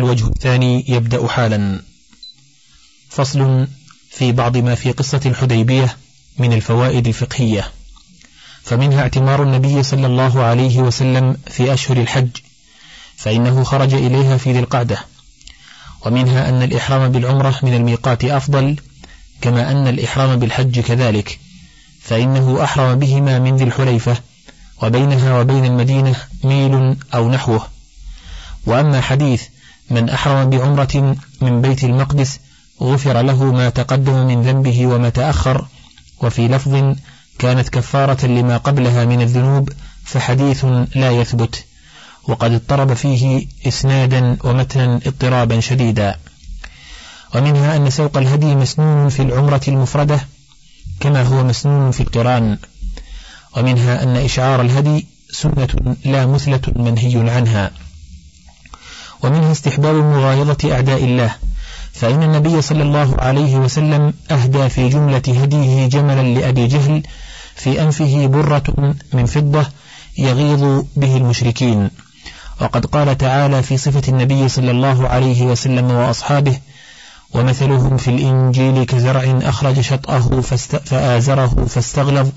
الوجه الثاني يبدأ حالا. فصل في بعض ما في قصة الحديبية من الفوائد الفقهية. فمنها اعتمار النبي صلى الله عليه وسلم في أشهر الحج فإنه خرج إليها في ذي القعدة. ومنها أن الإحرام بالعمرة من الميقات أفضل كما أن الإحرام بالحج كذلك. فإنه أحرم بهما من ذي الحليفة وبينها وبين المدينة ميل أو نحوه. وأما حديث من أحرم بعمرة من بيت المقدس غفر له ما تقدم من ذنبه وما تأخر وفي لفظ كانت كفارة لما قبلها من الذنوب فحديث لا يثبت وقد اضطرب فيه إسنادا ومتنا اضطرابا شديدا. ومنها أن سوق الهدي مسنون في العمرة المفردة كما هو مسنون في القرآن. ومنها أن إشعار الهدي سنة لا مثلة منهي عنها. ومنها استحباب مغايظة أعداء الله فإن النبي صلى الله عليه وسلم أهدى في جملة هديه جملا لأبي جهل في أنفه برة من فضة يغيظ به المشركين. وقد قال تعالى في صفة النبي صلى الله عليه وسلم وأصحابه ومثلهم في الإنجيل كزرع أخرج شطأه فآزره فاستغلظ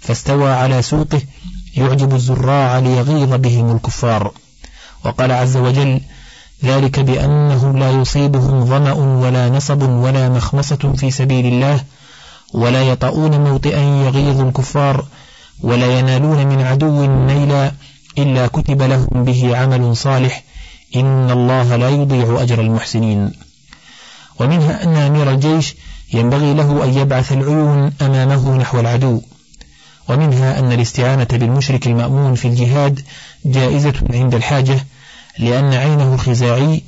فاستوى على سوقه يعجب الزراع ليغيظ بهم الكفار. وقال عز وجل ذلك بأنهم لا يصيبهم ظمأ ولا نصب ولا مخمصة في سبيل الله ولا يطؤون موطئا يغيظ الكفار ولا ينالون من عدو نيلا إلا كتب لهم به عمل صالح إن الله لا يضيع أجر المحسنين. ومنها أن أمير الجيش ينبغي له أن يبعث العيون أمامه نحو العدو. ومنها أن الاستعانة بالمشرك المأمون في الجهاد جائزة عند الحاجة لأن عينه الخزاعي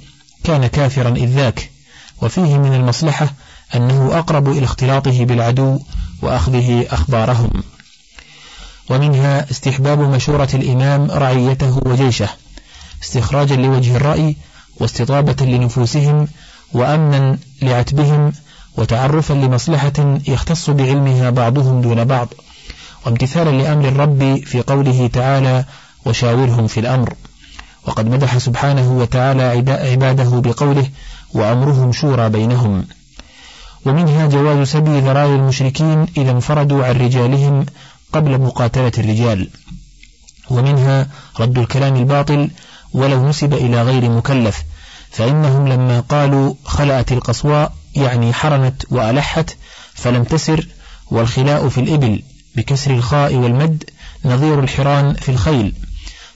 كان كافرا إذ ذاك. وفيه من المصلحة أنه أقرب إلى اختلاطه بالعدو وأخذه أخبارهم. ومنها استحباب مشورة الإمام رعيته وجيشه استخراجا لوجه الرأي واستطابة لنفوسهم وأمنا لعتبهم وتعرفا لمصلحة يختص بعلمها بعضهم دون بعض وامتثالا لأمر الرب في قوله تعالى وشاورهم في الأمر وقد مدح سبحانه وتعالى عباده بقوله وأمرهم شورى بينهم. ومنها جواز سبي ذراع المشركين إذا انفردوا عن رجالهم قبل مقاتلة الرجال. ومنها رد الكلام الباطل ولو نسب إلى غير مكلف فإنهم لما قالوا خلأت القصواء يعني حرنت وألحت فلم تسر والخلاء في الإبل بكسر الخاء والمد نظير الحران في الخيل.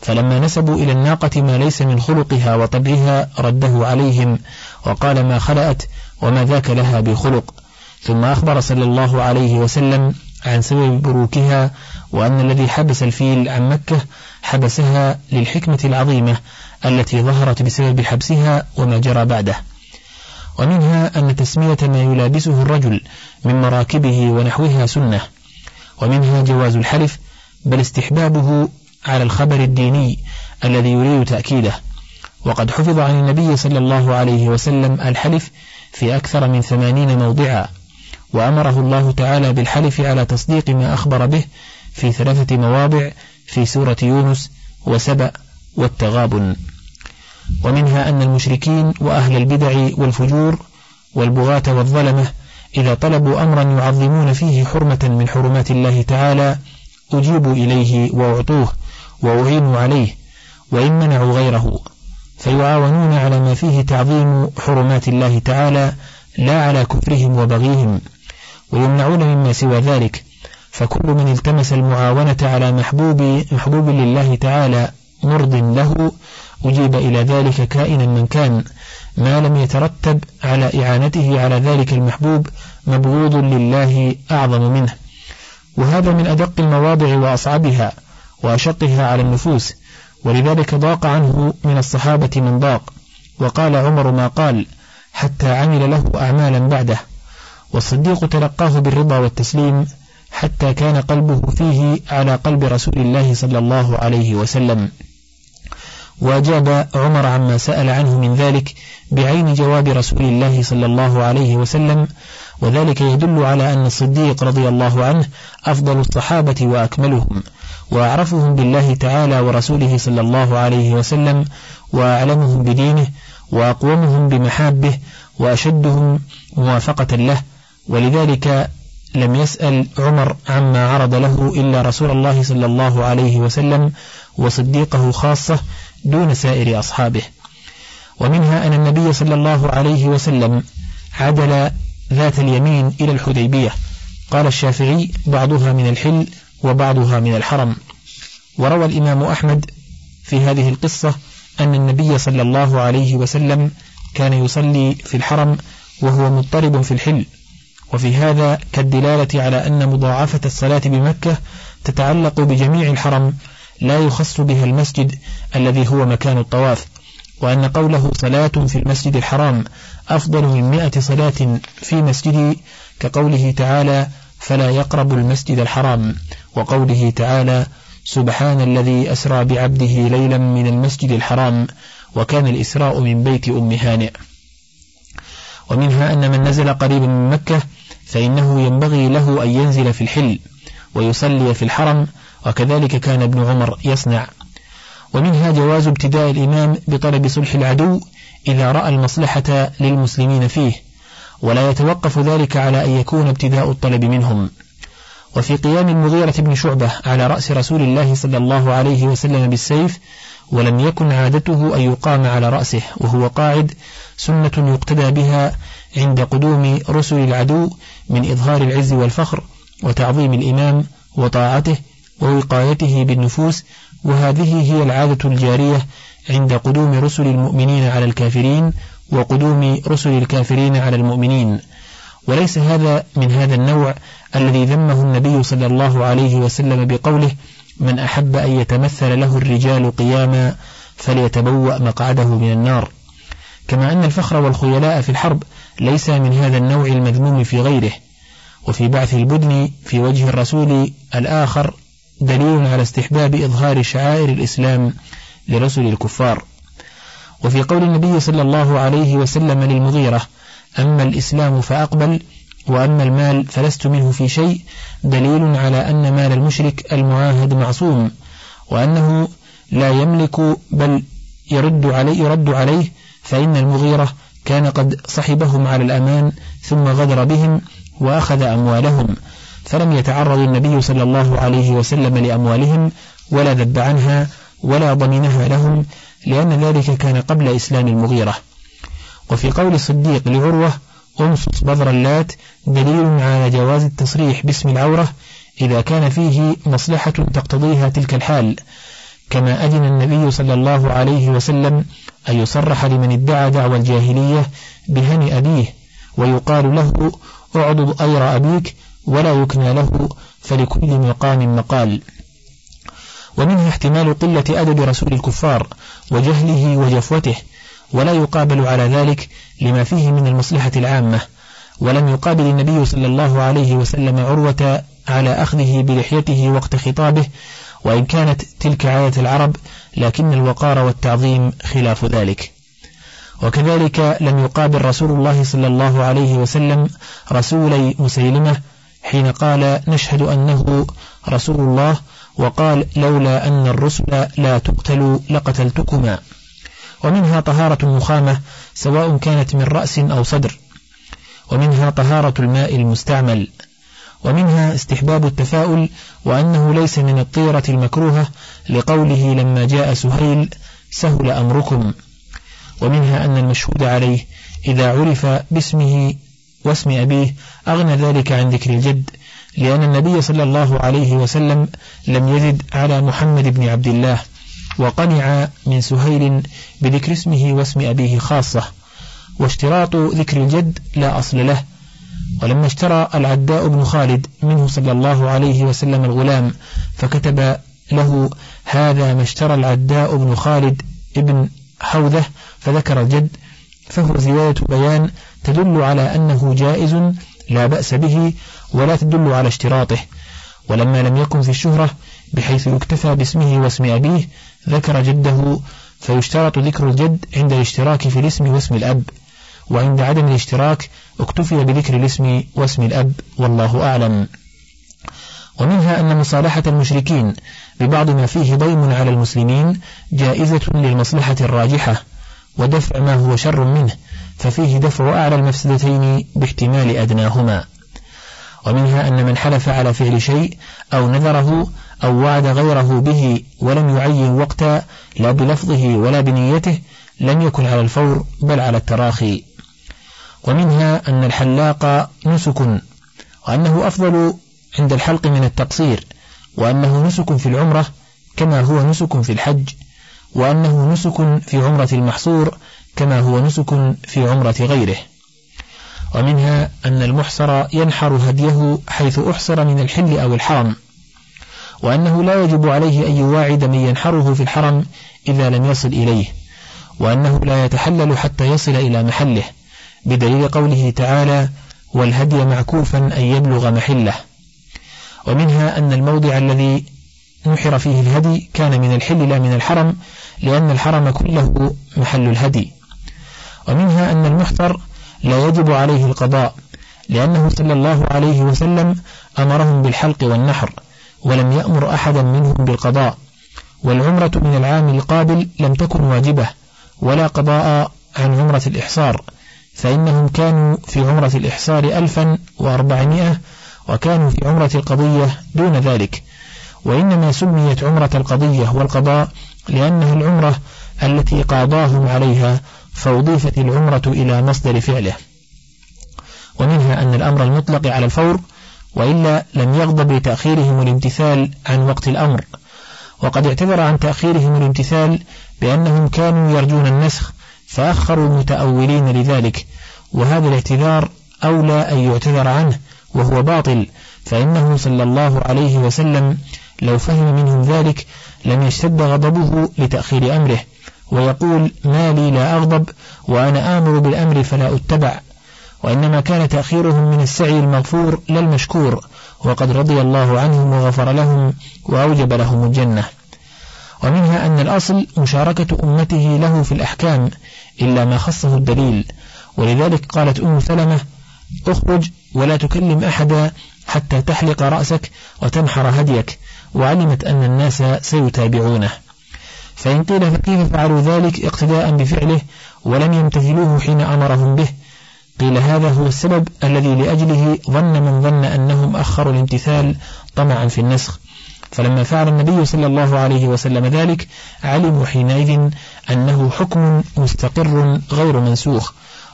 فلما نسبوا إلى الناقة ما ليس من خلقها وطبعها رده عليهم وقال ما خلأت وما ذاك لها بخلق. ثم أخبر صلى الله عليه وسلم عن سبب بروكها وأن الذي حبس الفيل عن مكة حبسها للحكمة العظيمة التي ظهرت بسبب حبسها وما جرى بعده. ومنها أن تسمية ما يلابسه الرجل من مراكبه ونحوها سنة. ومنها جواز الحلف بل استحبابه على الخبر الديني الذي يريد تأكيده. وقد حفظ عن النبي صلى الله عليه وسلم الحلف في أكثر من ثمانين موضعا وأمره الله تعالى بالحلف على تصديق ما أخبر به في ثلاثة مواضع في سورة يونس وسبأ والتغابن. ومنها أن المشركين وأهل البدع والفجور والبغاة والظلمة إذا طلبوا أمرا يعظمون فيه حرمة من حرمات الله تعالى أجيبوا إليه وأعطوه. وأعينوا عليه وإن منعوا غيره فيعاونون على ما فيه تعظيم حرمات الله تعالى لا على كفرهم وبغيهم ويمنعون مما سوى ذلك فكل من التمس المعاونة على محبوب محبوب لله تعالى مرض له أجيب إلى ذلك كائنا من كان ما لم يترتب على إعانته على ذلك المحبوب مبغوض لله أعظم منه. وهذا من أدق المواضع وأصعبها. وأشقها على النفوس ولذلك ضاق عنه من الصحابة من ضاق وقال عمر ما قال حتى عمل له أعمالا بعده. والصديق تلقاه بالرضا والتسليم حتى كان قلبه فيه على قلب رسول الله صلى الله عليه وسلم. وأجاب عمر عما سأل عنه من ذلك بعين جواب رسول الله صلى الله عليه وسلم وذلك يدل على أن الصديق رضي الله عنه أفضل الصحابة وأكملهم. وأعرفهم بالله تعالى ورسوله صلى الله عليه وسلم وأعلمهم بدينه وأقومهم بمحابه وأشدهم موافقة له. ولذلك لم يسأل عمر عما عرض له إلا رسول الله صلى الله عليه وسلم وصديقه خاصة دون سائر أصحابه. ومنها أن النبي صلى الله عليه وسلم عدل ذات اليمين إلى الحديبية. قال الشافعي بعضها من الحل وبعضها من الحرم. وروى الإمام أحمد في هذه القصة أن النبي صلى الله عليه وسلم كان يصلي في الحرم وهو مضطرب في الحل. وفي هذا كالدلالة على أن مضاعفة الصلاة بمكة تتعلق بجميع الحرم لا يخص بها المسجد الذي هو مكان الطواف وأن قوله صلاة في المسجد الحرام أفضل من مئة صلاة في مسجدي كقوله تعالى فلا يقرب المسجد الحرام. وقوله تعالى سبحان الذي أسرى بعبده ليلا من المسجد الحرام وكان الإسراء من بيت أم هانئ. ومنها أن من نزل قريبا من مكة فإنه ينبغي له أن ينزل في الحل ويصلي في الحرم وكذلك كان ابن عمر يصنع. ومنها جواز ابتداء الإمام بطلب صلح العدو إذا رأى المصلحة للمسلمين فيه. ولا يتوقف ذلك على أن يكون ابتداء الطلب منهم. وفي قيام المغيرة بن شعبة على رأس رسول الله صلى الله عليه وسلم بالسيف ولم يكن عادته أن يقام على رأسه وهو قاعد سنة يقتدى بها عند قدوم رسل العدو من إظهار العز والفخر وتعظيم الإمام وطاعته ووقايته بالنفوس وهذه هي العادة الجارية عند قدوم رسل المؤمنين على الكافرين وقدوم رسل الكافرين على المؤمنين. وليس هذا من هذا النوع الذي ذمه النبي صلى الله عليه وسلم بقوله من أحب أن يتمثل له الرجال قياما فليتبوأ مقعده من النار كما أن الفخر والخيلاء في الحرب ليس من هذا النوع المذموم في غيره. وفي بعث البدن في وجه الرسول الآخر دليل على استحباب إظهار شعائر الإسلام لرسل الكفار. وفي قول النبي صلى الله عليه وسلم للمغيرة أما الإسلام فأقبل وأما المال فلست منه في شيء دليل على أن مال المشرك المعاهد معصوم وأنه لا يملك بل يرد عليه, يرد عليه فإن المغيرة كان قد صحبهم على الأمان ثم غدر بهم وأخذ أموالهم فلم يتعرض النبي صلى الله عليه وسلم لأموالهم ولا ذب عنها ولا ضمنها لهم لأن ذلك كان قبل إسلام المغيرة. وفي قول الصديق لعروة أنصص بذر اللات دليل على جواز التصريح باسم العورة إذا كان فيه مصلحة تقتضيها تلك الحال. كما أذن النبي صلى الله عليه وسلم أن يصرح لمن ادعى دعوى الجاهلية بهن أبيه ويقال له اعضد أير أبيك ولا يكنى له فلكل مقام مقال. ومنه احتمال قلة أدب رسول الكفار وجهله وجفوته ولا يقابل على ذلك لما فيه من المصلحة العامة ولم يقابل النبي صلى الله عليه وسلم عروة على أخذه بلحيته وقت خطابه وإن كانت تلك عادة العرب لكن الوقار والتعظيم خلاف ذلك. وكذلك لم يقابل رسول الله صلى الله عليه وسلم رسولي مسيلمة حين قال نشهد أنه رسول الله وقال لولا أن الرسل لا تقتل لقتلتكما. ومنها طهارة النخامة سواء كانت من رأس أو صدر. ومنها طهارة الماء المستعمل. ومنها استحباب التفاؤل وأنه ليس من الطيرة المكروهة لقوله لما جاء سهيل سهل أمركم. ومنها أن المشهود عليه إذا عرف باسمه واسم أبيه أغنى ذلك عن ذكر الجد لأن النبي صلى الله عليه وسلم لم يزد على محمد بن عبد الله وقنع من سهيل بذكر اسمه واسم أبيه خاصة واشتراط ذكر الجد لا أصل له. ولما اشترى العداء بن خالد منه صلى الله عليه وسلم الغلام فكتب له هذا ما اشترى العداء بن خالد ابن حوذة فذكر الجد فهو زيادة بيان تدل على أنه جائز لا بأس به ولا تدل على اشتراطه. ولما لم يكن في الشهرة بحيث يكتفى باسمه واسم أبيه ذكر جده فيشترط ذكر الجد عند الاشتراك في الاسم واسم الأب. وعند عدم الاشتراك اكتفي بذكر الاسم واسم الأب والله أعلم. ومنها أن مصالحة المشركين ببعض ما فيه ضيم على المسلمين جائزة للمصلحة الراجحة ودفع ما هو شر منه. ففيه دفع أعلى المفسدتين باحتمال أدناهما. ومنها أن من حلف على فعل شيء أو نذره أو وعد غيره به ولم يعين وقتا لا بلفظه ولا بنيته لم يكن على الفور بل على التراخي. ومنها أن الحلاق نسك وأنه أفضل عند الحلق من التقصير وأنه نسك في العمرة كما هو نسك في الحج وأنه نسك في عمرة المحصور كما هو نسك في عمرة غيره. ومنها أن المحصر ينحر هديه حيث أحصر من الحل أو الحرم وأنه لا يجب عليه أن يواعد من ينحره في الحرم إذا لم يصل إليه وأنه لا يتحلل حتى يصل إلى محله بدليل قوله تعالى والهدي معكوفا أن يبلغ محله ومنها أن الموضع الذي نحر فيه الهدي كان من الحل لا من الحرم لأن الحرم كله محل الهدي. ومنها أن المحتر لا يجب عليه القضاء لأنه صلى الله عليه وسلم أمرهم بالحلق والنحر ولم يأمر أحدا منهم بالقضاء والعمرة من العام القابل لم تكن واجبة ولا قضاء عن عمرة الإحصار فإنهم كانوا في عمرة الإحصار ألفا وأربعمائة وكانوا في عمرة القضية دون ذلك وإنما سميت عمرة القضية والقضاء لأنها العمرة التي قاضاهم عليها فأضيفت العمرة إلى مصدر فعله. ومنها أن الأمر المطلق على الفور وإلا لم يغضب لتأخيرهم الامتثال عن وقت الأمر. وقد اعتذر عن تأخيرهم الامتثال بأنهم كانوا يرجون النسخ فأخروا متأولين لذلك. وهذا الاعتذار أولى أن يعتذر عنه وهو باطل. فإنه صلى الله عليه وسلم لو فهم منهم ذلك لم يشتد غضبه لتأخير أمره. ويقول ما لي لا أغضب وأنا آمر بالأمر فلا أتبع وإنما كان تأخيرهم من السعي المغفور لا المشكور وقد رضي الله عنهم وغفر لهم وأوجب لهم الجنة. ومنها أن الأصل مشاركة أمته له في الأحكام إلا ما خصه الدليل ولذلك قالت أم سلمة اخرج ولا تكلم أحدا حتى تحلق رأسك وتنحر هديك وعلمت أن الناس سيتابعونه. فإن قيل فكيف فعلوا ذلك اقتداء بفعله ولم يمتثلوه حين أمرهم به؟ قيل هذا هو السبب الذي لأجله ظن من ظن أنهم أخروا الامتثال طمعا في النسخ. فلما فعل النبي صلى الله عليه وسلم ذلك علموا حينئذ أنه حكم مستقر غير منسوخ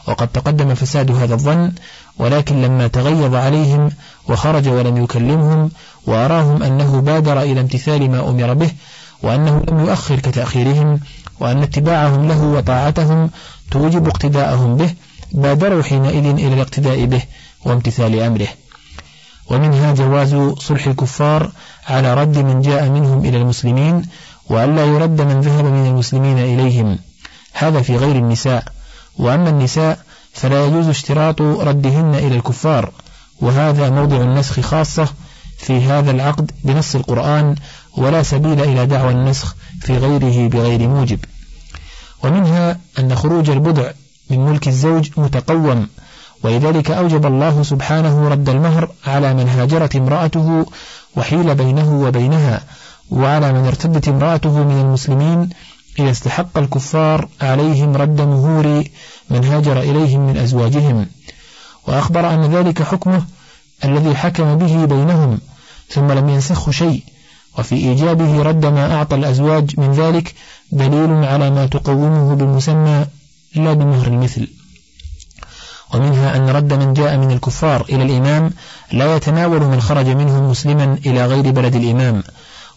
وقد تقدم فساد هذا الظن ولكن لما تغيظ عليهم وخرج ولم يكلمهم وأراهم أنه بادر إلى امتثال ما أمر به وأنه لم يؤخر كتأخيرهم وأن اتباعهم له وطاعتهم توجب اقتداءهم به بادروا حينئذ إلى الاقتداء به وامتثال أمره. ومنها جواز صلح الكفار على رد من جاء منهم إلى المسلمين وألا يرد من ذهب من المسلمين إليهم. هذا في غير النساء. وأما النساء فلا يجوز اشتراط ردهن إلى الكفار وهذا موضع النسخ خاصة في هذا العقد بنص القرآن ولا سبيل إلى دعوى النسخ في غيره بغير موجب. ومنها أن خروج البضع من ملك الزوج متقوم ولذلك أوجب الله سبحانه رد المهر على من هاجرت امرأته وحيل بينه وبينها وعلى من ارتدت امرأته من المسلمين إذا استحق الكفار عليهم رد مهور من هاجر إليهم من أزواجهم. وأخبر أن ذلك حكمه الذي حكم به بينهم ثم لم ينسخه شيء وفي إيجابه رد ما أعطى الأزواج من ذلك دليل على ما تقومه بالمسمى لا بمهر المثل. ومنها أن رد من جاء من الكفار إلى الإمام لا يتناول من خرج منهم مسلما إلى غير بلد الإمام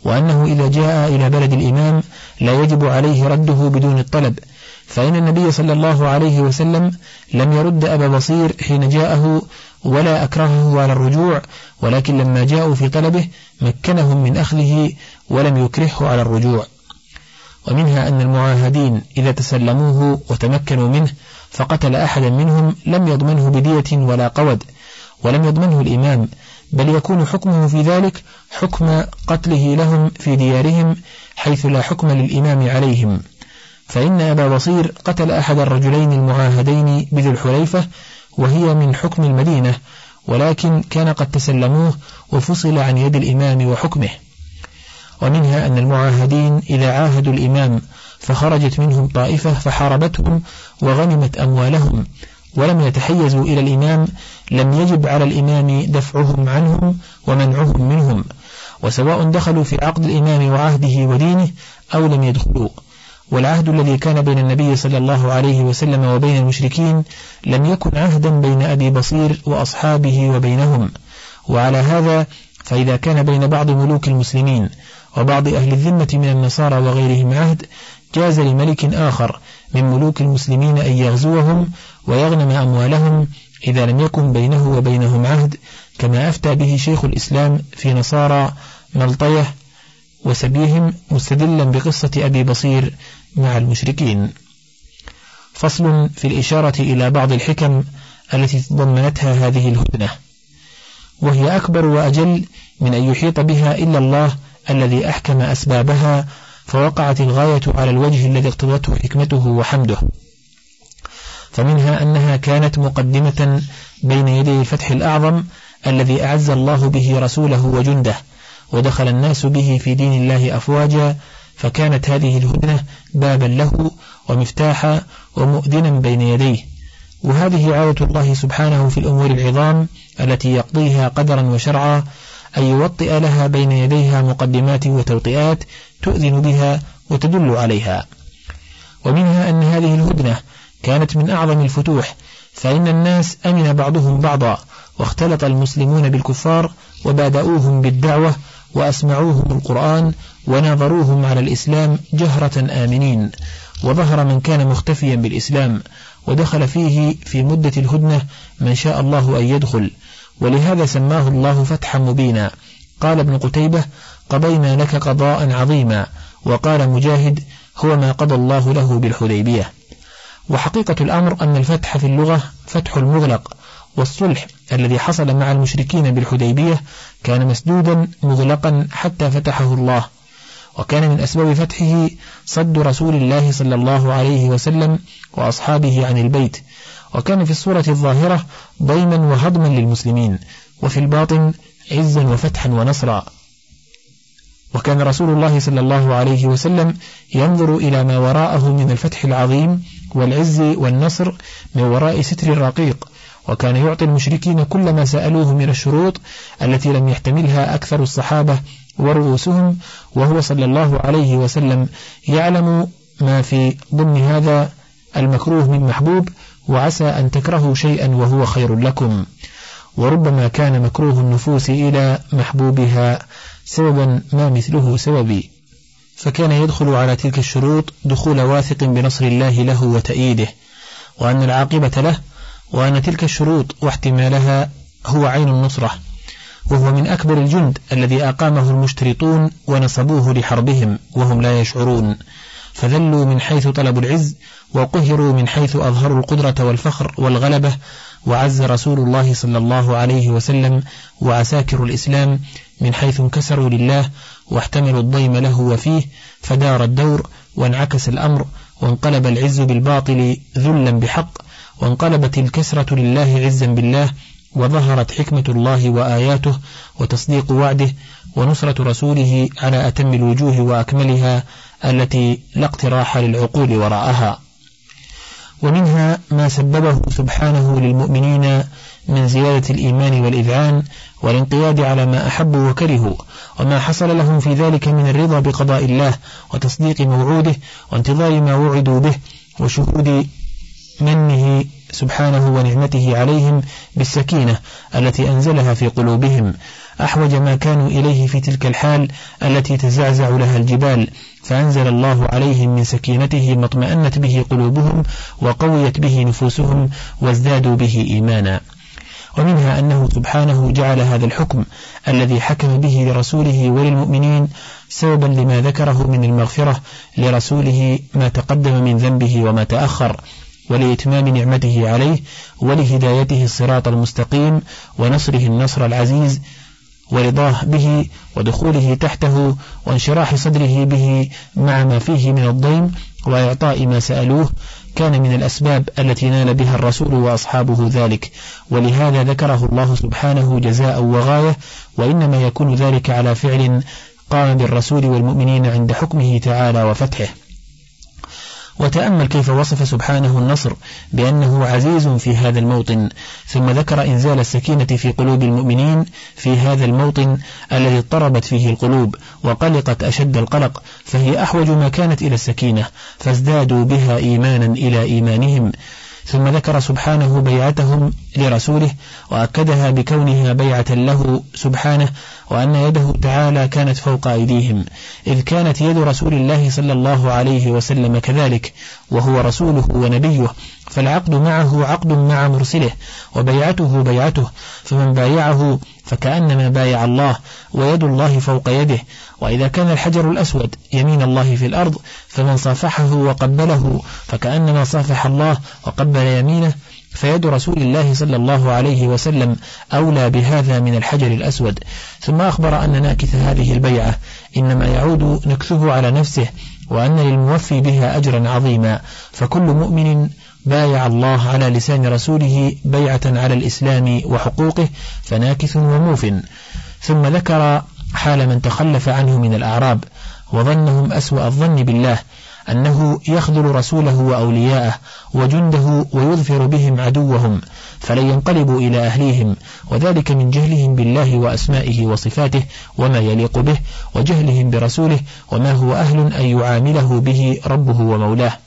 وأنه إذا جاء إلى بلد الإمام لا يجب عليه رده بدون الطلب فإن النبي صلى الله عليه وسلم لم يرد أبا بصير حين جاءه ولا أكرهه على الرجوع ولكن لما جاءوا في طلبه مكنهم من أخذه ولم يكرهه على الرجوع. ومنها أن المعاهدين إذا تسلموه وتمكنوا منه فقتل أحدا منهم لم يضمنه بدية ولا قود ولم يضمنه الإمام بل يكون حكمه في ذلك حكم قتله لهم في ديارهم حيث لا حكم للإمام عليهم. فإن أبا بصير قتل أحد الرجلين المعاهدين بذي الحليفة وهي من حكم المدينة ولكن كان قد تسلموه وفصل عن يد الإمام وحكمه. ومنها أن المعاهدين إذا عاهدوا الإمام فخرجت منهم طائفة فحاربتهم وغنمت أموالهم ولم يتحيزوا إلى الإمام لم يجب على الإمام دفعهم عنهم ومنعهم منهم وسواء دخلوا في عقد الإمام وعهده ودينه أو لم يدخلوا. والعهد الذي كان بين النبي صلى الله عليه وسلم وبين المشركين لم يكن عهدا بين أبي بصير وأصحابه وبينهم. وعلى هذا فإذا كان بين بعض ملوك المسلمين وبعض أهل الذمة من النصارى وغيرهم عهد جاز لملك آخر من ملوك المسلمين أن يغزوهم ويغنم أموالهم إذا لم يكن بينه وبينهم عهد كما أفتى به شيخ الإسلام في نصارى ملطية وسبيهم مستدلا بقصة أبي بصير مع المشركين. فصل في الإشارة إلى بعض الحكم التي تضمنتها هذه الهدنة. وهي أكبر وأجل من أن يحيط بها إلا الله الذي أحكم أسبابها فوقعت الغاية على الوجه الذي اقتضته حكمته وحمده. فمنها أنها كانت مقدمة بين يدي الفتح الأعظم الذي أعز الله به رسوله وجنده ودخل الناس به في دين الله أفواجا فكانت هذه الهدنة بابا له ومفتاحا ومؤذنا بين يديه. وهذه عادة الله سبحانه في الأمور العظام التي يقضيها قدرا وشرعا أن يوطئ لها بين يديها مقدمات وتوطئات تؤذن بها وتدل عليها. ومنها أن هذه الهدنة كانت من أعظم الفتوح فإن الناس أمن بعضهم بعضا واختلط المسلمون بالكفار وبادؤوهم بالدعوة وأسمعوهم القرآن وناظروهم على الإسلام جهرة آمنين. وظهر من كان مختفيا بالإسلام ودخل فيه في مدة الهدنة من شاء الله أن يدخل. ولهذا سماه الله فتحا مبينا. قال ابن قتيبة قضينا لك قضاء عظيما وقال مجاهد هو ما قضى الله له بالحديبية وحقيقة الأمر أن الفتح في اللغة فتح المغلق والصلح الذي حصل مع المشركين بالحديبية كان مسدودا مغلقا حتى فتحه الله. وكان من أسباب فتحه صد رسول الله صلى الله عليه وسلم وأصحابه عن البيت. وكان في الصورة الظاهرة ضيما وهضما للمسلمين وفي الباطن عزا وفتحا ونصرا. وكان رسول الله صلى الله عليه وسلم ينظر إلى ما وراءه من الفتح العظيم والعز والنصر من وراء ستر الرقيق وكان يعطي المشركين كل ما سألوه من الشروط التي لم يحتملها أكثر الصحابة ورؤوسهم وهو صلى الله عليه وسلم يعلم ما في ضمن هذا المكروه من محبوب وعسى أن تكرهوا شيئا وهو خير لكم. وربما كان مكروه النفوس إلى محبوبها سببا ما مثله سببي. فكان يدخل على تلك الشروط دخول واثق بنصر الله له وتأييده وأن العاقبة له وأن تلك الشروط واحتمالها هو عين النصرة وهو من أكبر الجند الذي أقامه المشترطون ونصبوه لحربهم وهم لا يشعرون. فذلوا من حيث طلبوا العز وقهروا من حيث أظهروا القدرة والفخر والغلبة وعز رسول الله صلى الله عليه وسلم وعساكر الإسلام من حيث انكسروا لله واحتملوا الضيم له وفيه فدار الدور وانعكس الأمر وانقلب العز بالباطل ذلا بحق وانقلبت الكسرة لله عزا بالله وظهرت حكمة الله وآياته وتصديق وعده ونصرة رسوله على أتم الوجوه وأكملها التي لا اقتراح للعقول وراءها. ومنها ما سببه سبحانه للمؤمنين من زيادة الإيمان والإذعان والانقياد على ما أحبوا وكرهوا وما حصل لهم في ذلك من الرضا بقضاء الله وتصديق موعوده وانتظار ما وعدوا به وشهود منه سبحانه ونعمته عليهم بالسكينة التي أنزلها في قلوبهم. أحوج ما كانوا إليه في تلك الحال التي تزعزع لها الجبال. فأنزل الله عليهم من سكينته ما اطمأنت به قلوبهم وقويت به نفوسهم وازدادوا به إيمانا. ومنها أنه سبحانه جعل هذا الحكم الذي حكم به لرسوله وللمؤمنين سببا لما ذكره من المغفرة لرسوله ما تقدم من ذنبه وما تأخر. ولإتمام نعمته عليه ولهدايته الصراط المستقيم ونصره النصر العزيز ورضاه به ودخوله تحته وانشراح صدره به مع ما فيه من الضيم وإعطاء ما سألوه كان من الأسباب التي نال بها الرسول وأصحابه ذلك ولهذا ذكره الله سبحانه جزاء وغاية وإنما يكون ذلك على فعل قام بالرسول والمؤمنين عند حكمه تعالى وفتحه وتأمل كيف وصف سبحانه النصر بأنه عزيز في هذا الموطن ثم ذكر إنزال السكينة في قلوب المؤمنين في هذا الموطن الذي اضطربت فيه القلوب وقلقت أشد القلق فهي أحوج ما كانت إلى السكينة فازدادوا بها إيمانا إلى إيمانهم. ثم ذكر سبحانه بيعتهم لرسوله وأكدها بكونها بيعة له سبحانه وأن يده تعالى كانت فوق أيديهم إذ كانت يد رسول الله صلى الله عليه وسلم كذلك وهو رسوله ونبيه فالعقد معه عقد مع مرسله وبيعته بيعته فمن بايعه فكأنما بايع الله ويد الله فوق يده وإذا كان الحجر الأسود يمين الله في الأرض فمن صافحه وقبله فكأنما صافح الله وقبل يمينه فيد رسول الله صلى الله عليه وسلم أولى بهذا من الحجر الأسود. ثم أخبر أن ناكث هذه البيعة إنما يعود نكثه على نفسه وأن للموفي بها أجرا عظيما. فكل مؤمن بايع الله على لسان رسوله بيعة على الإسلام وحقوقه فناكث وموف ثم ذكر حال من تخلف عنه من الأعراب وظنهم أسوأ الظن بالله أنه يخذل رسوله وأولياءه وجنده ويظفر بهم عدوهم فلن ينقلبوا إلى أهليهم وذلك من جهلهم بالله وأسمائه وصفاته وما يليق به وجهلهم برسوله وما هو أهل أن يعامله به ربه ومولاه.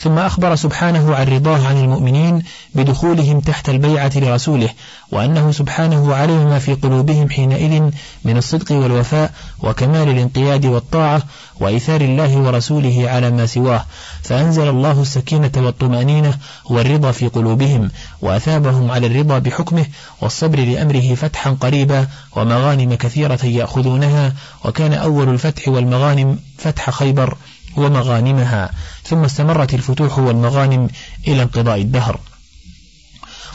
ثم أخبر سبحانه عن رضاه عن المؤمنين بدخولهم تحت البيعة لرسوله وأنه سبحانه علم ما في قلوبهم حينئذ من الصدق والوفاء وكمال الانقياد والطاعة وإيثار الله ورسوله على ما سواه. فأنزل الله السكينة والطمأنينة والرضا في قلوبهم وأثابهم على الرضا بحكمه والصبر لأمره فتحا قريبا ومغانم كثيرة يأخذونها وكان أول الفتح والمغانم فتح خيبر. ومغانمها ثم استمرت الفتوح والمغانم إلى انقضاء الدهر.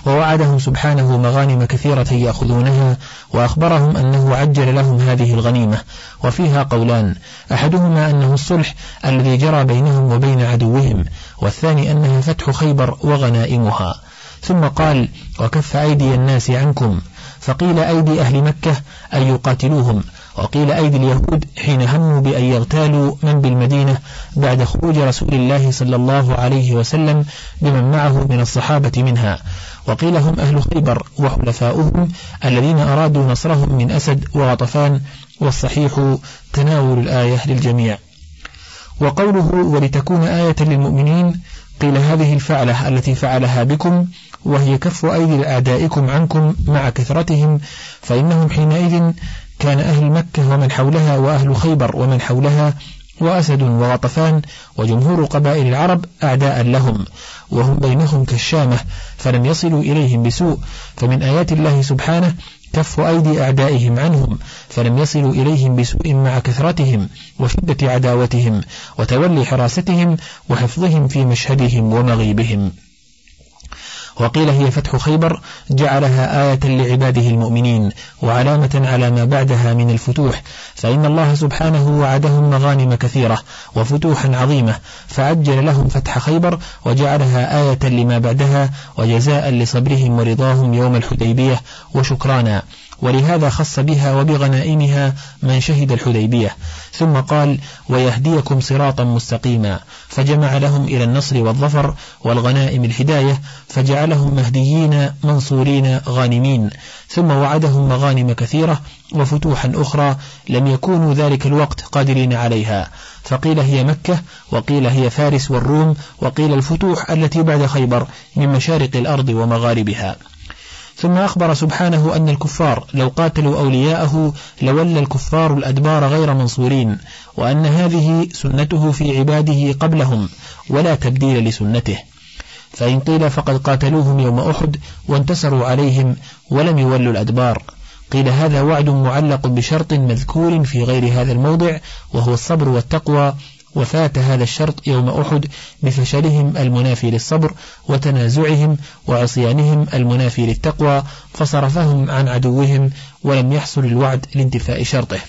ووعدهم سبحانه مغانم كثيرة يأخذونها وأخبرهم أنه عجل لهم هذه الغنيمة. وفيها قولان أحدهما أنه الصلح الذي جرى بينهم وبين عدوهم والثاني أنها فتح خيبر وغنائمها. ثم قال وكف أيدي الناس عنكم. فقيل أيدي أهل مكة أن يقاتلوهم. وقيل أيدي اليهود حين هموا بأن يغتالوا من بالمدينة بعد خروج رسول الله صلى الله عليه وسلم بمن معه من الصحابة منها. وقيل هم أهل خيبر وحلفاؤهم الذين أرادوا نصرهم من أسد وغطفان والصحيح تناول الآية للجميع. وقوله ولتكون آية للمؤمنين قيل هذه الفعلة التي فعلها بكم وهي كف أيدي أعدائكم عنكم مع كثرتهم فإنهم حينئذ كان أهل مكة ومن حولها وأهل خيبر ومن حولها وأسد وغطفان وجمهور قبائل العرب أعداء لهم وهم بينهم كالشامة فلم يصلوا إليهم بسوء فمن آيات الله سبحانه كف أيدي أعدائهم عنهم فلم يصلوا إليهم بسوء مع كثرتهم وشدة عداوتهم وتولي حراستهم وحفظهم في مشهدهم ومغيبهم. وقيل هي فتح خيبر جعلها آية لعباده المؤمنين وعلامة على ما بعدها من الفتوح فإن الله سبحانه وعدهم مغانم كثيرة وفتوحا عظيمة فعجل لهم فتح خيبر وجعلها آية لما بعدها وجزاء لصبرهم ورضاهم يوم الحديبية وشكرانا. ولهذا خص بها وبغنائمها من شهد الحديبية. ثم قال ويهديكم صراطا مستقيما. فجمع لهم إلى النصر والظفر والغنائم الهداية فجعلهم مهديين منصورين غانمين. ثم وعدهم مغانم كثيرة وفتوحا أخرى لم يكونوا ذلك الوقت قادرين عليها. فقيل هي مكة وقيل هي فارس والروم وقيل الفتوح التي بعد خيبر من مشارق الأرض ومغاربها. ثم أخبر سبحانه أن الكفار لو قاتلوا أولياءه لولى الكفار الأدبار غير منصورين وأن هذه سنته في عباده قبلهم ولا تبديل لسنته. فإن قيل فقد قاتلوهم يوم أحد وانتصروا عليهم ولم يولوا الأدبار. قيل هذا وعد معلق بشرط مذكور في غير هذا الموضع وهو الصبر والتقوى وفات هذا الشرط يوم أحد بفشلهم المنافي للصبر وتنازعهم وعصيانهم المنافي للتقوى فصرفهم عن عدوهم ولم يحصل الوعد لانتفاء شرطه.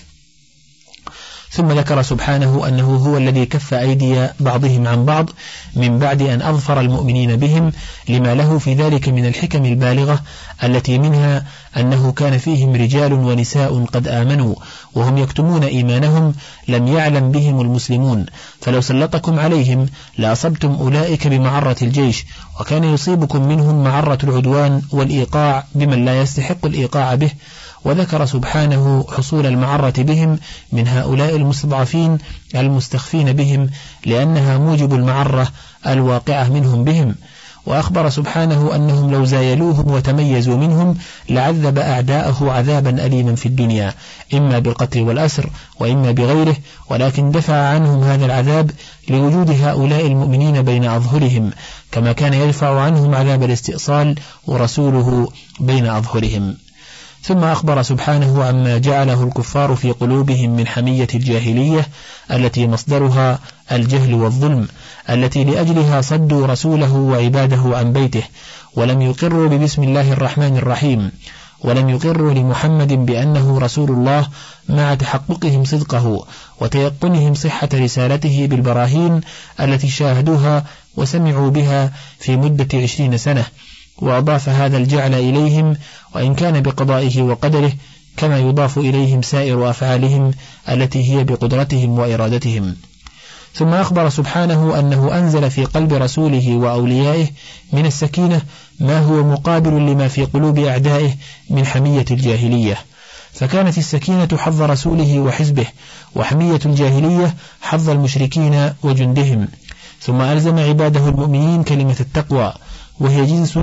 ثم ذكر سبحانه أنه هو الذي كف أيدي بعضهم عن بعض من بعد أن أظفر المؤمنين بهم لما له في ذلك من الحكم البالغة التي منها أنه كان فيهم رجال ونساء قد آمنوا وهم يكتمون إيمانهم لم يعلم بهم المسلمون فلو سلطكم عليهم لأصبتم أولئك بمعرة الجيش وكان يصيبكم منهم معرة العدوان والإيقاع بمن لا يستحق الإيقاع به وذكر سبحانه حصول المعرة بهم من هؤلاء المستضعفين المستخفين بهم لأنها موجب المعرة الواقعة منهم بهم. وأخبر سبحانه أنهم لو زايلوهم وتميزوا منهم لعذب أعداءه عذابا أليما في الدنيا إما بالقتل والأسر وإما بغيره ولكن دفع عنهم هذا العذاب لوجود هؤلاء المؤمنين بين أظهرهم كما كان يدفع عنهم عذاب الاستئصال ورسوله بين أظهرهم. ثم أخبر سبحانه عما جعله الكفار في قلوبهم من حمية الجاهلية التي مصدرها الجهل والظلم التي لأجلها صدوا رسوله وعباده عن بيته ولم يقروا ببسم الله الرحمن الرحيم ولم يقروا لمحمد بأنه رسول الله مع تحققهم صدقه وتيقنهم صحة رسالته بالبراهين التي شاهدوها وسمعوا بها في مدة عشرين سنة. وأضاف هذا الجعل إليهم وإن كان بقضائه وقدره كما يضاف إليهم سائر أفعالهم التي هي بقدرتهم وإرادتهم. ثم أخبر سبحانه أنه أنزل في قلب رسوله وأوليائه من السكينة ما هو مقابل لما في قلوب أعدائه من حمية الجاهلية. فكانت السكينة حظ رسوله وحزبه وحمية الجاهلية حظ المشركين وجندهم. ثم ألزم عباده المؤمنين كلمة التقوى وهي جنس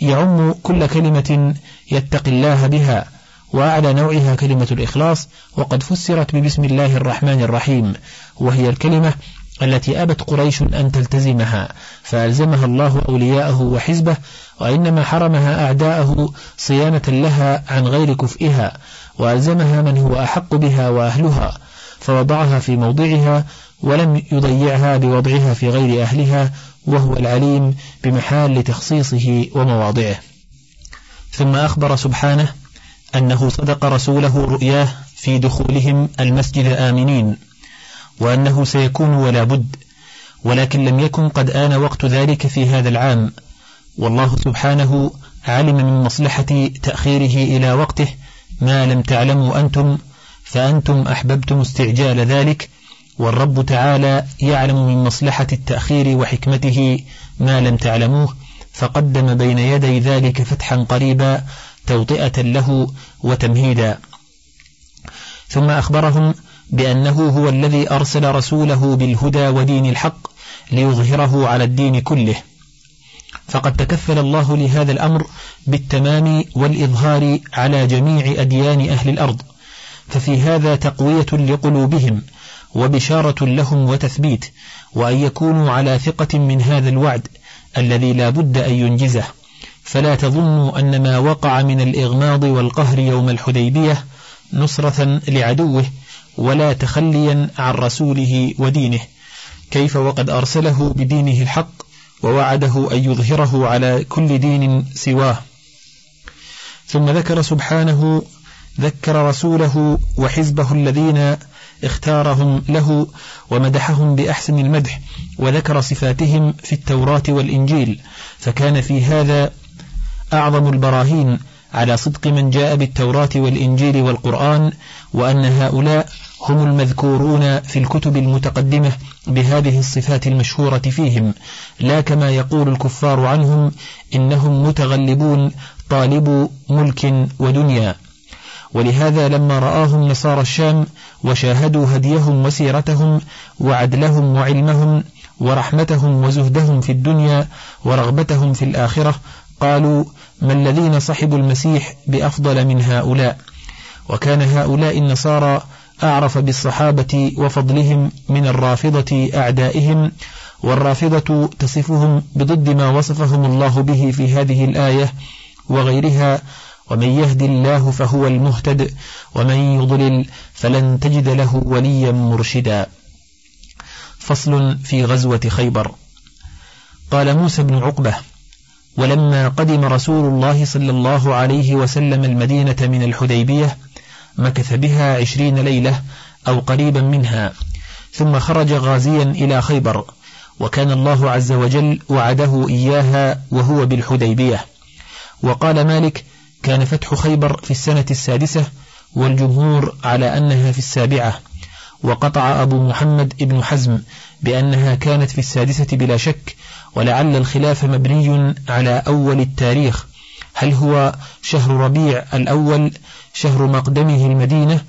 يعم كل كلمة يتقي الله بها وأعلى نوعها كلمة الإخلاص وقد فسرت ببسم الله الرحمن الرحيم وهي الكلمة التي أبت قريش أن تلتزمها فألزمها الله أولياءه وحزبه وإنما حرمها أعداءه صيانة لها عن غير كفئها وألزمها من هو أحق بها وأهلها فوضعها في موضعها ولم يضيعها بوضعها في غير أهلها وهو العليم بمحال تخصيصه ومواضعه. ثم أخبر سبحانه أنه صدق رسوله رؤياه في دخولهم المسجد آمنين وأنه سيكون ولا بد ولكن لم يكن قد آن وقت ذلك في هذا العام. والله سبحانه علم من مصلحة تأخيره إلى وقته ما لم تعلموا أنتم فأنتم أحببتم استعجال ذلك والرب تعالى يعلم من مصلحة التأخير وحكمته ما لم تعلموه فقدم بين يدي ذلك فتحا قريبا توطئة له وتمهيدا. ثم أخبرهم بأنه هو الذي أرسل رسوله بالهدى ودين الحق ليظهره على الدين كله. فقد تكفل الله لهذا الأمر بالتمام والإظهار على جميع أديان أهل الأرض ففي هذا تقوية لقلوبهم وبشارة لهم وتثبيت وأن يكونوا على ثقة من هذا الوعد الذي لا بد أن ينجزه. فلا تظنوا أن ما وقع من الإغماض والقهر يوم الحديبية نصرة لعدوه ولا تخليا عن رسوله ودينه. كيف وقد أرسله بدينه الحق ووعده أن يظهره على كل دين سواه. ثم ذكر سبحانه ذكر رسوله وحزبه الذين اختارهم له ومدحهم بأحسن المدح وذكر صفاتهم في التوراة والإنجيل فكان في هذا أعظم البراهين على صدق من جاء بالتوراة والإنجيل والقرآن وأن هؤلاء هم المذكورون في الكتب المتقدمة بهذه الصفات المشهورة فيهم لا كما يقول الكفار عنهم إنهم متغلبون طالب ملك ودنيا. ولهذا لما رآهم نصارى الشام وشاهدوا هديهم وسيرتهم وعدلهم وعلمهم ورحمتهم وزهدهم في الدنيا ورغبتهم في الآخرة قالوا ما الذين صحبوا المسيح بأفضل من هؤلاء؟ وكان هؤلاء النصارى أعرف بالصحابة وفضلهم من الرافضة أعدائهم والرافضة تصفهم بضد ما وصفهم الله به في هذه الآية وغيرها ومن يهد الله فهو المهتد ومن يضلل فلن تجد له وليا مرشدا. فصل في غزوة خيبر. قال موسى بن عقبة ولما قدم رسول الله صلى الله عليه وسلم المدينة من الحديبية مكث بها عشرين ليلة أو قريبا منها ثم خرج غازيا إلى خيبر وكان الله عز وجل وعده إياها وهو بالحديبية. وقال مالك كان فتح خيبر في السنة السادسة والجمهور على أنها في السابعة وقطع أبو محمد ابن حزم بأنها كانت في السادسة بلا شك ولعل الخلاف مبني على أول التاريخ. هل هو شهر ربيع الأول شهر مقدمه المدينة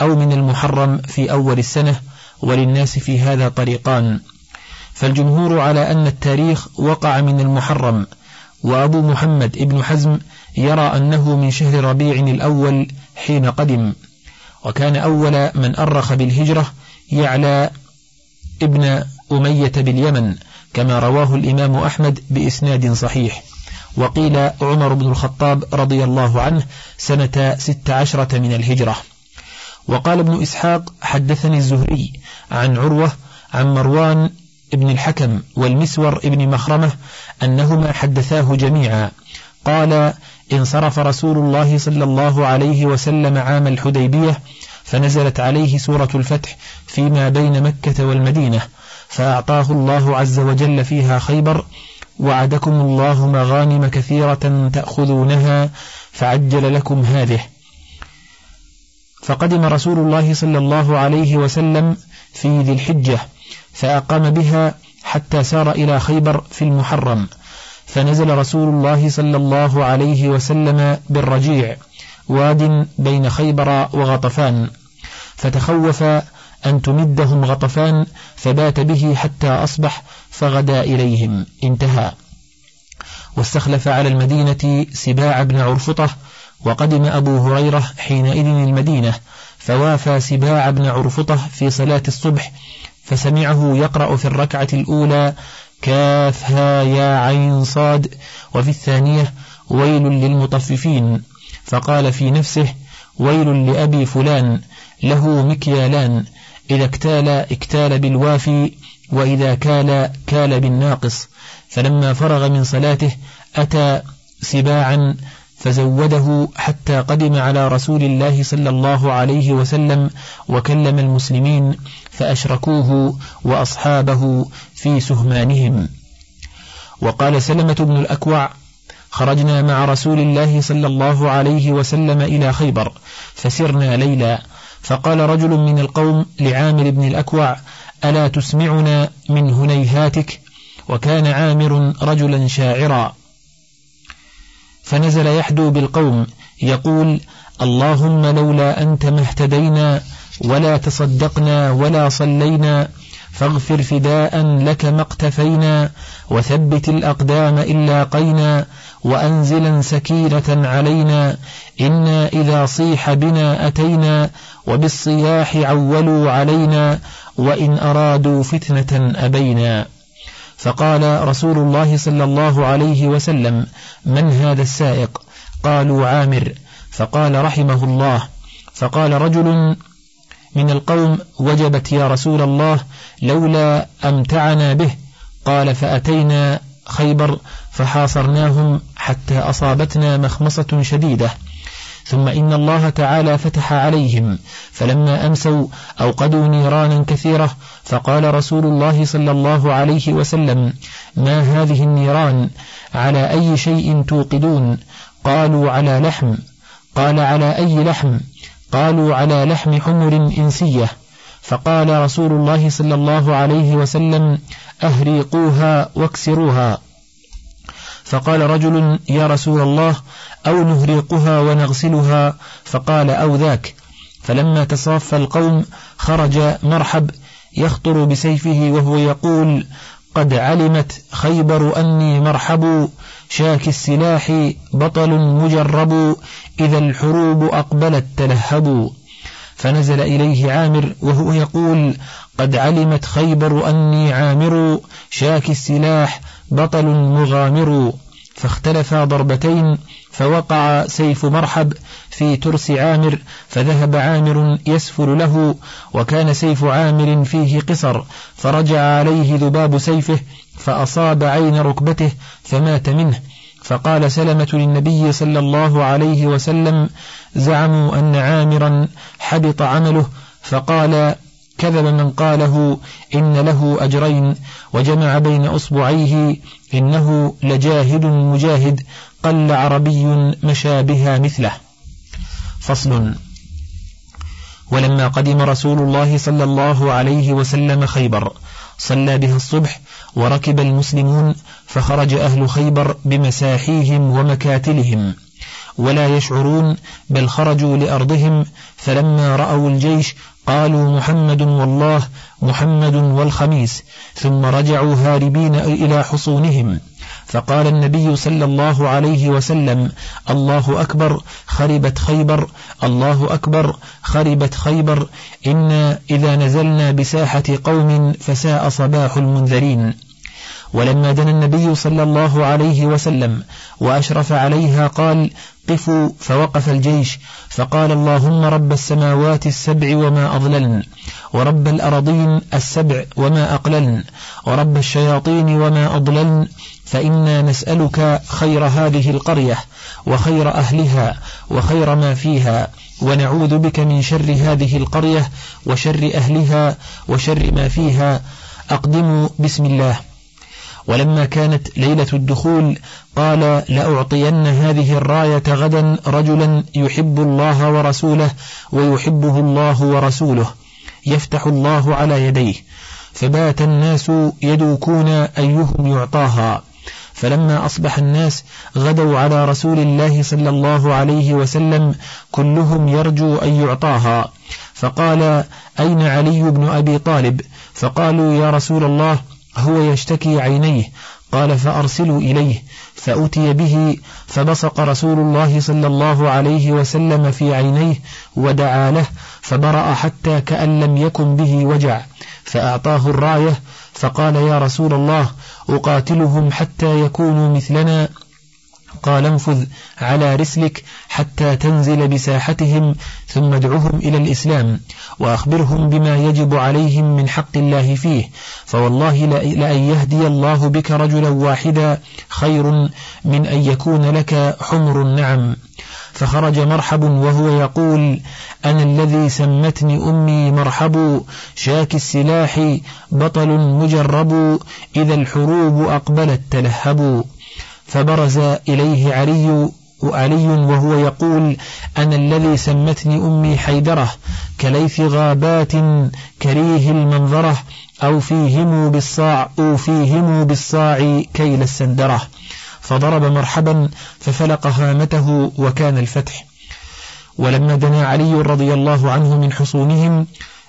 أو من المحرم في أول السنة؟ وللناس في هذا طريقان. فالجمهور على أن التاريخ وقع من المحرم وأبو محمد ابن حزم يرى أنه من شهر ربيع الأول حين قدم وكان أول من أرخ بالهجرة يعلى ابن أمية باليمن كما رواه الإمام أحمد بإسناد صحيح. وقيل عمر بن الخطاب رضي الله عنه سنة ست عشرة من الهجرة. وقال ابن إسحاق حدثني الزهري عن عروة عن مروان ابن الحكم والمسور ابن مخرمة أنهما حدثاه جميعا. قال انصرف رسول الله صلى الله عليه وسلم عام الحديبية فنزلت عليه سورة الفتح فيما بين مكة والمدينة فأعطاه الله عز وجل فيها خيبر وعدكم الله مغانم كثيرة تأخذونها فعجل لكم هذه. فقدم رسول الله صلى الله عليه وسلم في ذي الحجة فأقام بها حتى سار إلى خيبر في المحرم. فنزل رسول الله صلى الله عليه وسلم بالرجيع واد بين خيبر وغطفان. فتخوف أن تمدهم غطفان فبات به حتى أصبح فغدا إليهم. انتهى. واستخلف على المدينة سباع بن عرفطة وقدم أبو هريرة حينئذ المدينة. فوافى سباع بن عرفطة في صلاة الصبح فسمعه يقرأ في الركعة الأولى كافها يا عين صاد. وفي الثانية ويل للمطففين. فقال في نفسه ويل لأبي فلان له مكيالان. إذا اكتال اكتال بالوافي وإذا كال كال بالناقص. فلما فرغ من صلاته أتى سباعا فزوده حتى قدم على رسول الله صلى الله عليه وسلم وكلم المسلمين فأشركوه وأصحابه في سهمانهم. وقال سلمة بن الأكوع خرجنا مع رسول الله صلى الله عليه وسلم إلى خيبر فسرنا ليلا. فقال رجل من القوم لعامر بن الأكوع ألا تسمعنا من هنيهاتك؟ وكان عامر رجلا شاعرا. فنزل يحدو بالقوم يقول اللهم لولا أنت ما اهتدينا ولا تصدقنا ولا صلينا فاغفر فداء لك ما اقتفينا وثبت الأقدام إلا قينا وأنزلا سكينة علينا إنا إذا صيح بنا أتينا وبالصياح عولوا علينا وإن أرادوا فتنة أبينا فقال رسول الله صلى الله عليه وسلم من هذا السائق؟ قالوا عامر. فقال رحمه الله. فقال رجل من القوم وجبت يا رسول الله لولا أمتعنا به. قال فأتينا خيبر فحاصرناهم حتى أصابتنا مخمصة شديدة. ثم إن الله تعالى فتح عليهم فلما أمسوا أوقدوا نيرانا كثيرة فقال رسول الله صلى الله عليه وسلم ما هذه النيران؟ على أي شيء توقدون؟ قالوا على لحم. قال على أي لحم؟ قالوا على لحم حمر إنسية فقال رسول الله صلى الله عليه وسلم أهريقوها واكسروها. فقال رجل يا رسول الله أو نهريقها ونغسلها؟ فقال أو ذاك. فلما تصاف القوم خرج مرحب يخطر بسيفه وهو يقول قد علمت خيبر أني مرحب. شاك السلاح بطل مجرب إذا الحروب أقبلت تلهبوا فنزل إليه عامر وهو يقول قد علمت خيبر أني عامر شاك السلاح بطل مغامر. فاختلفا ضربتين فوقع سيف مرحب في ترس عامر فذهب عامر يسفل له وكان سيف عامر فيه قصر فرجع عليه ذباب سيفه فأصاب عين ركبته فمات منه. فقال سلمة للنبي صلى الله عليه وسلم زعموا أن عامرا حبط عمله. فقال كذب من قاله إن له أجرين وجمع بين أصبعيه إنه لجاهد مجاهد قل عربي مشى بها مثله. فصل. ولما قدم رسول الله صلى الله عليه وسلم خيبر صلى بها الصبح وركب المسلمون فخرج أهل خيبر بمساحيهم ومكاتلهم. ولا يشعرون بل خرجوا لأرضهم فلما رأوا الجيش قالوا محمد والله محمد والخميس. ثم رجعوا هاربين إلى حصونهم. فقال النبي صلى الله عليه وسلم الله أكبر خربت خيبر الله أكبر خربت خيبر إنا إذا نزلنا بساحة قوم فساء صباح المنذرين. ولما دنا النبي صلى الله عليه وسلم وأشرف عليها قال قفوا فوقف الجيش فقال اللهم رب السماوات السبع وما أضللن ورب الأرضين السبع وما أقللن ورب الشياطين وما أضللن فإنا نسألك خير هذه القرية وخير أهلها وخير ما فيها ونعوذ بك من شر هذه القرية وشر أهلها وشر ما فيها أقدموا بسم الله. ولما كانت ليلة الدخول قال لأعطين هذه الراية غدا رجلا يحب الله ورسوله ويحبه الله ورسوله يفتح الله على يديه فبات الناس يدوكون أيهم يعطاها. فلما أصبح الناس غدوا على رسول الله صلى الله عليه وسلم كلهم يرجو أن يعطاها. فقال أين علي بن أبي طالب؟ فقالوا يا رسول الله هو يشتكي عينيه قال فأرسلوا إليه فأتي به فبصق رسول الله صلى الله عليه وسلم في عينيه ودعا له فبرأ حتى كأن لم يكن به وجع فأعطاه الراية فقال يا رسول الله أقاتلهم حتى يكونوا مثلنا؟ قال انفذ على رسلك حتى تنزل بساحتهم ثم ادعهم إلى الإسلام وأخبرهم بما يجب عليهم من حق الله فيه فوالله لأن يهدي الله بك رجلا واحدا خير من أن يكون لك حمر النعم. فخرج مرحب وهو يقول أنا الذي سمتني أمي مرحب شاك السلاح بطل مجرب إذا الحروب أقبلت تلهب. فبرز إليه علي وعلي وهو يقول أنا الذي سمتني أمي حيدرة كليث غابات كريه المنظرة أو فيهم بالصاع أو فيهم بالصاع كيل السندرة فضرب مرحبا ففلق هامته وكان الفتح ولما دنا علي رضي الله عنه من حصونهم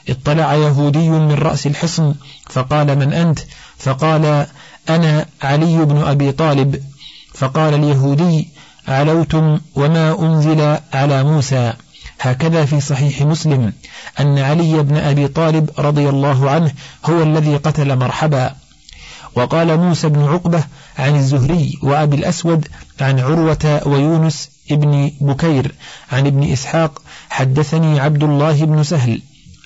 اطلع يهودي من رأس الحصن فقال من أنت؟ فقال أنا علي بن أبي طالب فقال اليهودي علوتم وما أنزل على موسى؟ هكذا في صحيح مسلم أن علي بن أبي طالب رضي الله عنه هو الذي قتل مرحبا. وقال موسى بن عقبة عن الزهري وأبي الأسود عن عروة ويونس ابن بكير عن ابن إسحاق حدثني عبد الله بن سهل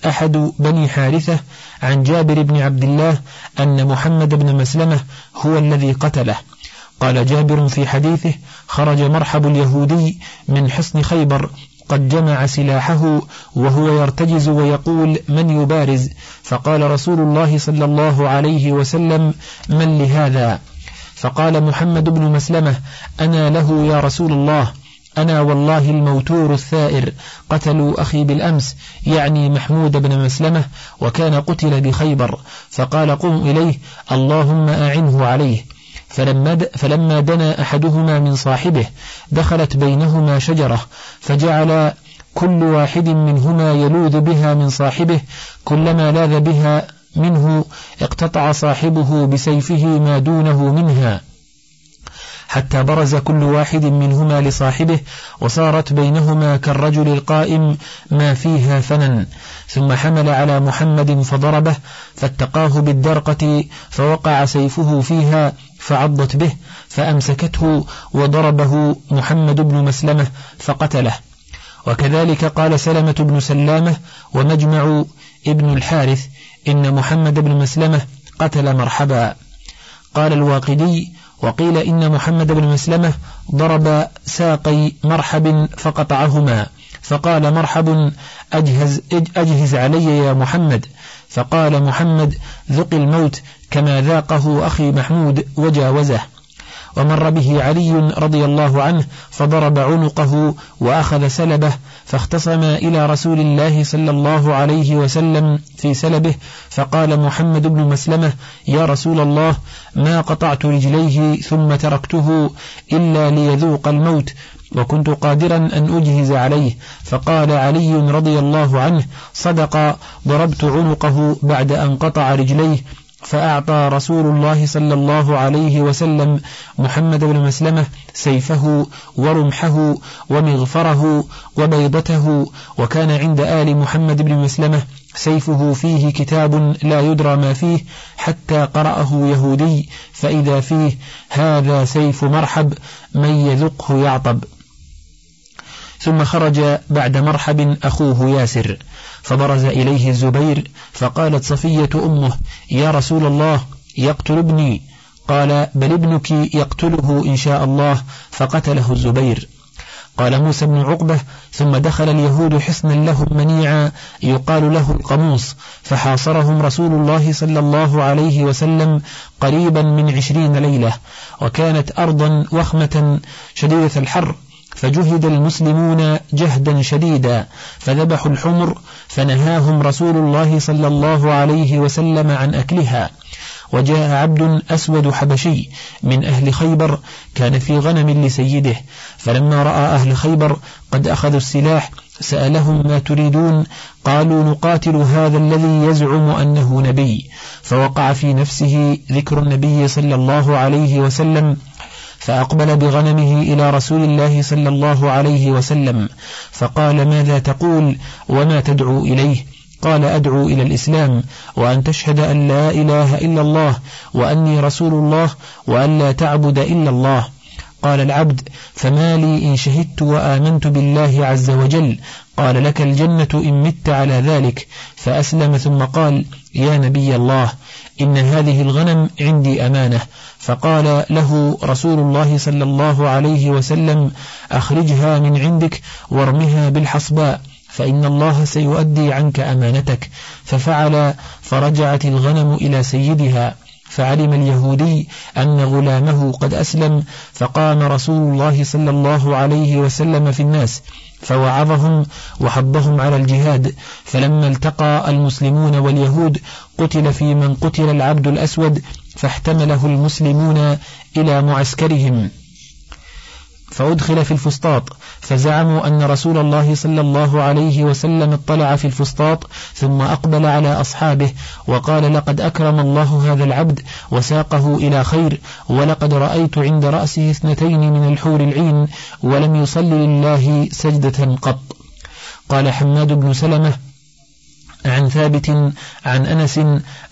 أحد بني حارثة عن جابر بن عبد الله أن محمد بن مسلمة هو الذي قتله. قال جابر في حديثه خرج مرحب اليهودي من حصن خيبر قد جمع سلاحه وهو يرتجز ويقول من يبارز؟ فقال رسول الله صلى الله عليه وسلم من لهذا؟ فقال محمد بن مسلمة أنا له يا رسول الله أنا والله الموتور الثائر قتلوا أخي بالأمس يعني محمود بن مسلمة وكان قتل بخيبر فقال قم إليه اللهم أعنه عليه. فلما, فلما دنا أحدهما من صاحبه دخلت بينهما شجرة فجعل كل واحد منهما يلوذ بها من صاحبه كلما لاذ بها منه اقتطع صاحبه بسيفه ما دونه منها. حتى برز كل واحد منهما لصاحبه وصارت بينهما كالرجل القائم ما فيها فنن ثم حمل على محمد فضربه فاتقاه بالدرقة فوقع سيفه فيها فعضت به فأمسكته وضربه محمد بن مسلمة فقتله. وكذلك قال سلمة بن سلامة ومجمع ابن الحارث إن محمد بن مسلمة قتل مرحبا. قال الواقدي وقيل إن محمد بن مسلمة ضرب ساقي مرحب فقطعهما. فقال مرحب أجهز, أجهز علي يا محمد. فقال محمد ذق الموت كما ذاقه أخي محمود وجاوزه. ومر به علي رضي الله عنه فضرب عنقه وأخذ سلبه فاختصما إلى رسول الله صلى الله عليه وسلم في سلبه. فقال محمد بن مسلمة يا رسول الله ما قطعت رجليه ثم تركته إلا ليذوق الموت وكنت قادرا أن أجهز عليه. فقال علي رضي الله عنه صدق ضربت عنقه بعد أن قطع رجليه فأعطى رسول الله صلى الله عليه وسلم محمد بن مسلمة سيفه ورمحه ومغفره وبيضته وكان عند آل محمد بن مسلمة سيفه فيه كتاب لا يدرى ما فيه حتى قرأه يهودي فإذا فيه هذا سيف مرحب من يذقه يعطب. ثم خرج بعد مرحب أخوه ياسر. فبرز إليه الزبير فقالت صفية أمه يا رسول الله يقتل ابني. قال بل ابنك يقتله إن شاء الله. فقتله الزبير. قال موسى بن عقبة ثم دخل اليهود حصنا لهم منيعا يقال له القموص فحاصرهم رسول الله صلى الله عليه وسلم قريبا من عشرين ليلة وكانت أرضا وخمة شديدة الحر. فجهد المسلمون جهدا شديدا فذبحوا الحمر فنهاهم رسول الله صلى الله عليه وسلم عن أكلها. وجاء عبد أسود حبشي من أهل خيبر كان في غنم لسيده فلما رأى أهل خيبر قد أخذوا السلاح سألهم ما تريدون قالوا نقاتل هذا الذي يزعم أنه نبي. فوقع في نفسه ذكر النبي صلى الله عليه وسلم فأقبل بغنمه إلى رسول الله صلى الله عليه وسلم فقال ماذا تقول؟ وما تدعو إليه؟ قال أدعو إلى الإسلام وأن تشهد أن لا إله إلا الله وأني رسول الله وأن لا تعبد إلا الله. قال العبد فما لي إن شهدت وآمنت بالله عز وجل قال لك الجنة إن مت على ذلك. فأسلم ثم قال يا نبي الله إن هذه الغنم عندي أمانة فقال له رسول الله صلى الله عليه وسلم أخرجها من عندك وارمها بالحصباء فإن الله سيؤدي عنك أمانتك. ففعل فرجعت الغنم إلى سيدها فعلم اليهودي أن غلامه قد أسلم فقام رسول الله صلى الله عليه وسلم في الناس فوعظهم وحضهم على الجهاد. فلما التقى المسلمون واليهود قتل في من قتل العبد الأسود فاحتمله المسلمون إلى معسكرهم. فأدخل في الفسطاط فزعموا أن رسول الله صلى الله عليه وسلم اطلع في الفسطاط ثم أقبل على أصحابه وقال لقد أكرم الله هذا العبد وساقه إلى خير ولقد رأيت عند رأسه اثنتين من الحور العين ولم يصل لله سجدة قط. قال حماد بن سلمة عن ثابت عن أنس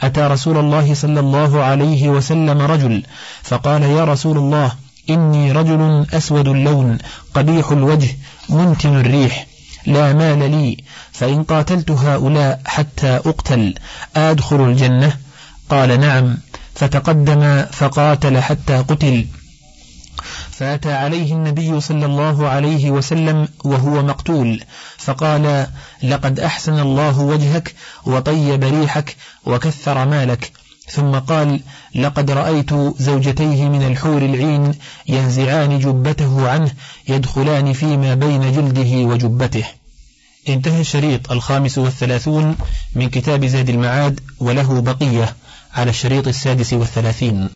أتى رسول الله صلى الله عليه وسلم رجل فقال يا رسول الله إني رجل أسود اللون قبيح الوجه منتن الريح لا مال لي فإن قاتلت هؤلاء حتى أقتل أدخل الجنة قال نعم فتقدم فقاتل حتى قتل فأتى عليه النبي صلى الله عليه وسلم وهو مقتول فقال لقد أحسن الله وجهك وطيب ريحك وكثر مالك. ثم قال لقد رأيت زوجتيه من الحور العين ينزعان جبته عنه يدخلان فيما بين جلده وجبته. انتهى الشريط الخامس والثلاثون من كتاب زاد المعاد وله بقية على الشريط السادس والثلاثين.